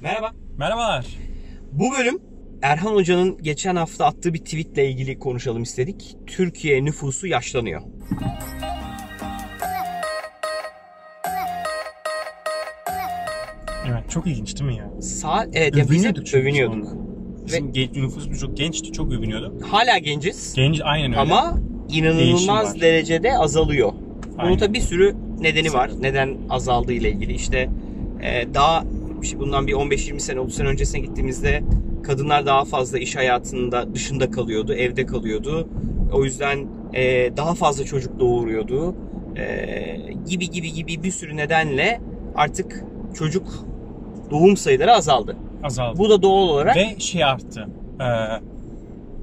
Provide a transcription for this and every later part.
Merhaba. Merhabalar. Bu bölüm Erhan Hoca'nın geçen hafta attığı bir tweetle ilgili konuşalım istedik. Türkiye nüfusu yaşlanıyor. Evet çok ilginç değil mi ya? Sağ, evet, ya biz hep Övünüyorduk. Bizim genç nüfusumuz çok gençti, çok övünüyorduk. Hala genciz Genç aynen öyle. ama inanılmaz derecede azalıyor. Bunun tabii bir sürü nedeni var. Neden azaldığı ile ilgili. İşte e, daha bundan bir 15-20 sene 30 sene öncesine gittiğimizde kadınlar daha fazla iş hayatında dışında kalıyordu, evde kalıyordu. O yüzden e, daha fazla çocuk doğuruyordu. E, gibi gibi gibi bir sürü nedenle artık çocuk doğum sayıları azaldı. azaldı. Bu da doğal olarak Ve şey arttı. Ee,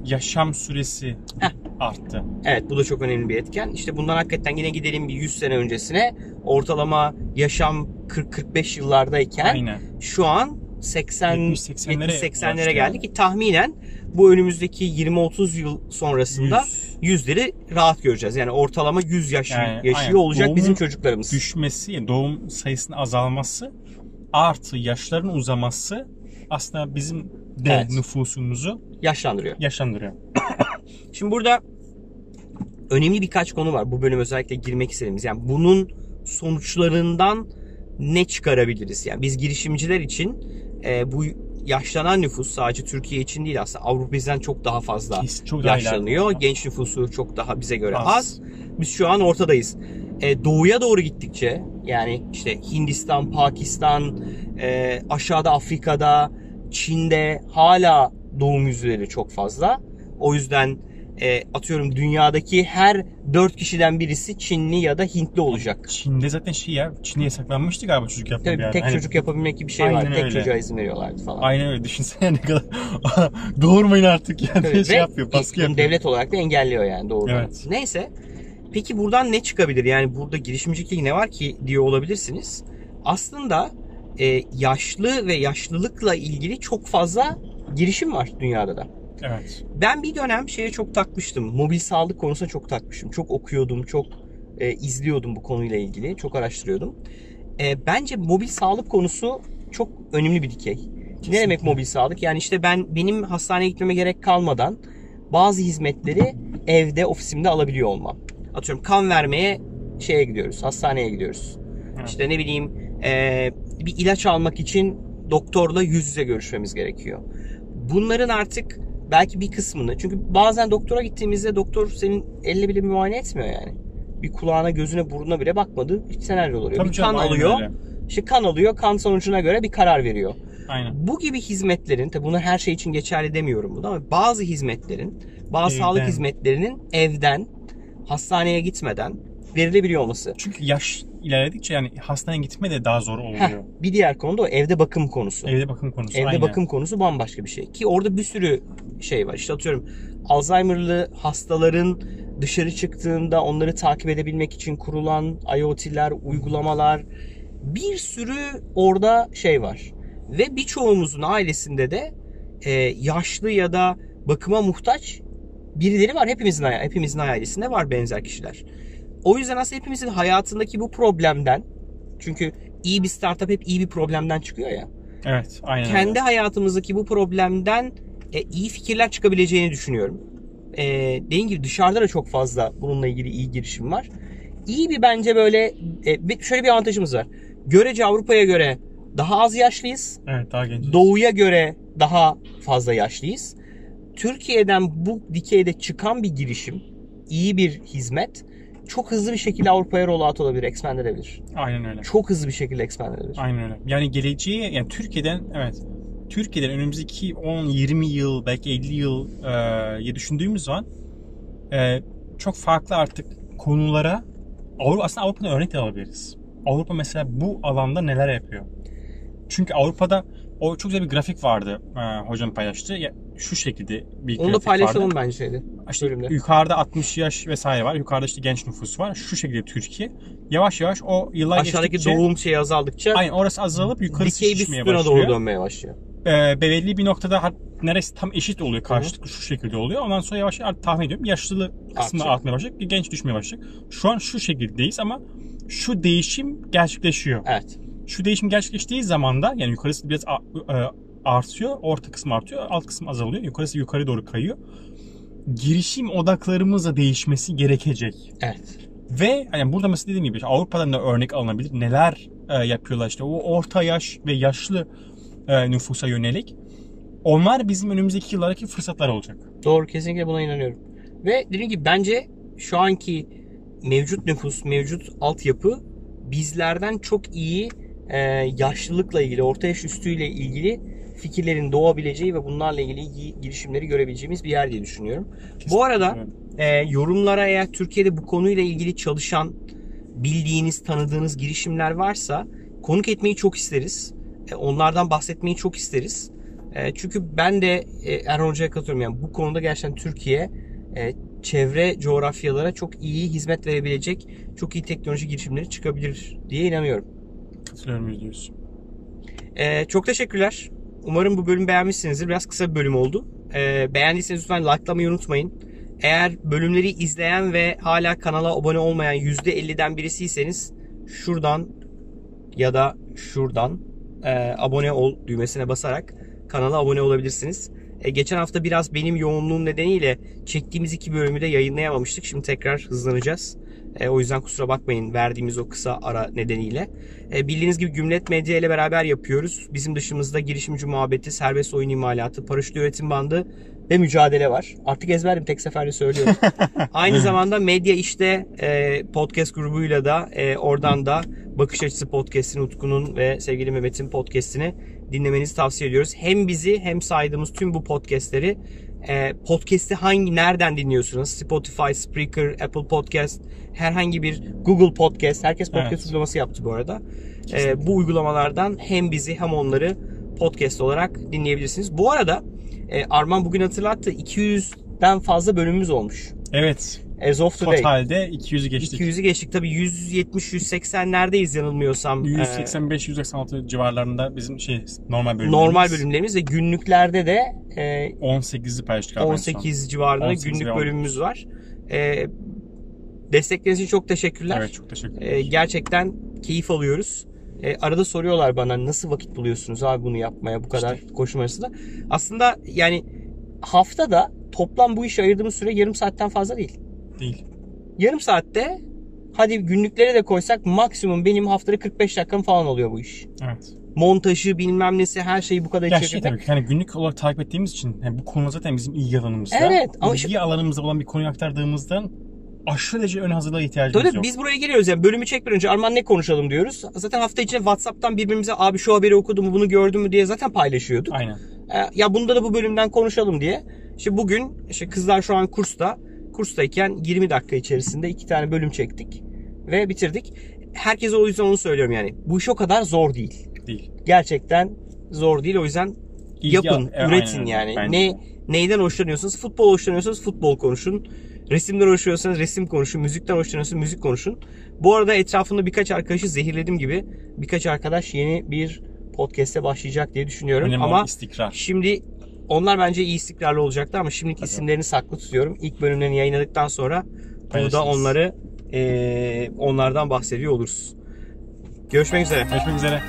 yaşam süresi Heh. Arttı. Evet bu da çok önemli bir etken. İşte bundan hakikaten yine gidelim bir 100 sene öncesine. Ortalama yaşam 40-45 yıllardayken Aynen. şu an 80 70-80'lere 70-80'lere ulaştı geldik yani. ki tahminen bu önümüzdeki 20-30 yıl sonrasında 100. yüzleri rahat göreceğiz. Yani ortalama 100 yaş Yani yaşıyor aynen. olacak Doğumun bizim çocuklarımız. Düşmesi, doğum sayısının azalması artı yaşların uzaması aslında bizim de Evet. nüfusumuzu yaşlandırıyor. yaşlandırıyor. Şimdi burada önemli birkaç konu var. Bu bölüm özellikle girmek istediğimiz. Yani bunun sonuçlarından ne çıkarabiliriz? Yani biz girişimciler için e, bu yaşlanan nüfus sadece Türkiye için değil aslında Avrupa bizden çok daha fazla Kesin, çok daha yaşlanıyor. ileride. Genç nüfusu çok daha bize göre az. Az. Biz şu an ortadayız. E, doğuya doğru gittikçe yani işte Hindistan, Pakistan, e, aşağıda Afrika'da, Çin'de hala doğum yüzdeleri çok fazla. O yüzden e, atıyorum dünyadaki her 4 kişiden birisi Çinli ya da Hintli olacak. Çin'de zaten şey ya, Çin'de yasaklanmıştı galiba çocuk yapma Tabii ara. tek Hani- çocuk yapabilmek gibi bir şey var. Tek öyle. çocuğa izin veriyorlardı falan. Aynen öyle. Düşünsene ne kadar doğurmayın artık ya diye Tabii. şey Ve yapıyor. Baskı bunu yapıyor. devlet olarak da engelliyor yani doğru. Evet. Neyse. Peki buradan ne çıkabilir? Yani burada girişimcilik ne var ki diyor olabilirsiniz. Aslında e, yaşlı ve yaşlılıkla ilgili çok fazla girişim var dünyada da. Evet. Ben bir dönem şeye çok takmıştım. Mobil sağlık konusuna çok takmıştım. Çok okuyordum, çok e, izliyordum bu konuyla ilgili. Çok araştırıyordum. E, bence mobil sağlık konusu çok önemli bir dikey. Ne demek mobil sağlık? Yani işte ben benim hastaneye gitmeme gerek kalmadan bazı hizmetleri evde, ofisimde alabiliyor olmam. Atıyorum kan vermeye şeye gidiyoruz, hastaneye gidiyoruz. Evet. İşte ne bileyim e, bir ilaç almak için doktorla yüz yüze görüşmemiz gerekiyor. Bunların artık belki bir kısmını çünkü bazen doktora gittiğimizde doktor senin elle bile muayene etmiyor yani. Bir kulağına, gözüne, burnuna bile bakmadı. Bir senaryo oluyor. Tabii bir canım, kan alıyor. öyle. İşte kan alıyor. Kan sonucuna göre bir karar veriyor. Aynen. Bu gibi hizmetlerin, tabi bunu her şey için geçerli demiyorum bunu ama bazı hizmetlerin, bazı Evden. sağlık hizmetlerinin evden, hastaneye gitmeden verilebiliyor olması. Çünkü yaş ilerledikçe yani hastaneye gitme de daha zor Heh, oluyor. bir diğer konu da o evde bakım konusu. Evde bakım konusu. Evde aynen. bakım konusu bambaşka bir şey. Ki orada bir sürü şey var. İşte atıyorum Alzheimer'lı hastaların dışarı çıktığında onları takip edebilmek için kurulan IoT'ler, uygulamalar bir sürü orada şey var. Ve birçoğumuzun ailesinde de e, yaşlı ya da bakıma muhtaç birileri var. Hepimizin hepimizin ailesinde var benzer kişiler. O yüzden aslında hepimizin hayatındaki bu problemden çünkü iyi bir startup hep iyi bir problemden çıkıyor ya Evet. Aynen kendi öyle. hayatımızdaki bu problemden e, iyi fikirler çıkabileceğini düşünüyorum. E, dediğim gibi dışarıda da çok fazla bununla ilgili iyi girişim var. İyi bir bence böyle e, şöyle bir avantajımız var. Görece Avrupa'ya göre daha az yaşlıyız. Evet daha genç. Doğuya göre daha fazla yaşlıyız. Türkiye'den bu dikeyde çıkan bir girişim, iyi bir hizmet çok hızlı bir şekilde Avrupa'ya rollout olabilir, expand edebilir. Aynen öyle. Çok hızlı bir şekilde expand edebilir. Aynen öyle. Yani geleceği yani Türkiye'den evet Türkiye'den önümüzdeki 10-20 yıl belki 50 yıl e, ya düşündüğümüz zaman e, çok farklı artık konulara Avrupa aslında Avrupa'dan örnek de alabiliriz. Avrupa mesela bu alanda neler yapıyor? Çünkü Avrupa'da o çok güzel bir grafik vardı e, hocam paylaştı. Ya, şu şekilde bir Onu da paylaşalım vardı. bence şeyde. İşte bölümde. yukarıda 60 yaş vesaire var. Yukarıda işte genç nüfus var. Şu şekilde Türkiye. Yavaş yavaş o yıllar Aşağıdaki geçtikçe doğum şeyi azaldıkça aynen orası azalıp yukarısı dikey şişmeye başlıyor. doğru dönmeye başlıyor. Ee, belirli bir noktada neredeyse tam eşit oluyor. Karşılıklı şu şekilde oluyor. Ondan sonra yavaş yavaş tahmin ediyorum yaşlı kısmı artmaya başlayacak. Genç düşmeye başlayacak. Şu an şu şekildeyiz ama şu değişim gerçekleşiyor. Evet. Şu değişim gerçekleştiği zaman da yani yukarısı biraz e, artıyor, orta kısmı artıyor, alt kısmı azalıyor. Yukarısı yukarı doğru kayıyor. Girişim odaklarımızla değişmesi gerekecek. Evet. Ve yani burada mesela dediğim gibi Avrupa'dan da örnek alınabilir. Neler e, yapıyorlar işte o orta yaş ve yaşlı e, nüfusa yönelik. Onlar bizim önümüzdeki yıllardaki fırsatlar olacak. Doğru kesinlikle buna inanıyorum. Ve dediğim gibi bence şu anki mevcut nüfus, mevcut altyapı bizlerden çok iyi e, yaşlılıkla ilgili, orta yaş üstüyle ilgili fikirlerin doğabileceği ve bunlarla ilgili girişimleri görebileceğimiz bir yer diye düşünüyorum. Bu arada e, yorumlara eğer Türkiye'de bu konuyla ilgili çalışan, bildiğiniz, tanıdığınız girişimler varsa konuk etmeyi çok isteriz. E, onlardan bahsetmeyi çok isteriz. E, çünkü ben de e, Erhan Hoca'ya katılıyorum. Yani bu konuda gerçekten Türkiye e, çevre coğrafyalara çok iyi hizmet verebilecek, çok iyi teknoloji girişimleri çıkabilir diye inanıyorum. Katılıyorum yüzde yüz. Ee, çok teşekkürler. Umarım bu bölümü beğenmişsinizdir. Biraz kısa bir bölüm oldu. Ee, beğendiyseniz lütfen likelamayı unutmayın. Eğer bölümleri izleyen ve hala kanala abone olmayan %50'den birisiyseniz şuradan ya da şuradan e, abone ol düğmesine basarak kanala abone olabilirsiniz. E, geçen hafta biraz benim yoğunluğum nedeniyle çektiğimiz iki bölümü de yayınlayamamıştık. Şimdi tekrar hızlanacağız. E, o yüzden kusura bakmayın verdiğimiz o kısa ara nedeniyle. E, bildiğiniz gibi Gümlet Medya ile beraber yapıyoruz. Bizim dışımızda girişimci muhabbeti, serbest oyun imalatı, paraşüt üretim bandı ve mücadele var. Artık ezberim tek seferde söylüyorum. Aynı zamanda Medya işte e, podcast grubuyla da e, oradan da Bakış Açısı Podcast'ini Utku'nun ve sevgili Mehmet'in podcast'ini dinlemenizi tavsiye ediyoruz. Hem bizi hem saydığımız tüm bu podcast'leri e, podcast'i hangi nereden dinliyorsunuz? Spotify, Spreaker, Apple Podcast, herhangi bir Google Podcast. Herkes podcast Evet. uygulaması yaptı bu arada. E, bu uygulamalardan hem bizi hem onları podcast olarak dinleyebilirsiniz. Bu arada e, Arman bugün hatırlattı 200'den fazla bölümümüz olmuş. Evet. As of today. Totalde 200'ü geçtik. 200'ü geçtik. Tabii 170-180'lerdeyiz yanılmıyorsam. Ee, 185-186 civarlarında bizim şey normal bölümlerimiz. normal bölümlerimiz ve günlüklerde de e, 18'i paylaştık abi en son. 18 civarında 18 günlük ve 19. bölümümüz var. E, destekleriniz için çok teşekkürler. Evet çok teşekkür E, gerçekten keyif alıyoruz. E, arada soruyorlar bana nasıl vakit buluyorsunuz abi bunu yapmaya bu kadar koşma arasında. Aslında yani haftada toplam bu işe ayırdığımız süre yarım saatten fazla değil. Değil. Yarım saatte hadi günlüklere de koysak maksimum benim haftada 45 dakikam falan oluyor bu iş. Evet. Montajı bilmem nesi her şeyi bu kadar Ya içeride. şey tabii yani günlük olarak takip ettiğimiz için yani bu konu zaten bizim ilgi alanımızda. Evet, ama ilgi alanımızda olan bir konuyu aktardığımızdan aşırı derece ön hazırlığa ihtiyacımız Tabii yok. biz buraya geliyoruz yani bölümü çekmeden önce Arman ne konuşalım diyoruz. Zaten hafta içinde Whatsapp'tan birbirimize abi şu haberi okudun mu bunu gördün mü diye zaten paylaşıyorduk. Aynen. Ee, ya bunda da bu bölümden konuşalım diye. İşte bugün işte kızlar şu an kursta. Kurstayken 20 dakika içerisinde iki tane bölüm çektik ve bitirdik. Herkese o yüzden onu söylüyorum yani. Bu iş o kadar zor değil. Değil. Gerçekten zor değil. O yüzden İlgi yapın, Evet, üretin aynen yani. Bence ne de. neyden hoşlanıyorsanız, futbol hoşlanıyorsanız futbol konuşun. Resimden hoşlanıyorsanız resim konuşun, müzikten hoşlanıyorsanız müzik konuşun. Bu arada etrafımda birkaç arkadaşı zehirledim gibi birkaç arkadaş yeni bir podcast'e başlayacak diye düşünüyorum. Önemli Ama istikrar. şimdi onlar bence iyi istikrarlı olacaktı ama şimdiki Tabii. isimlerini saklı tutuyorum. İlk bölümlerini yayınladıktan sonra burada onları eee, onlardan bahsediyor oluruz. Görüşmek üzere. Görüşmek üzere.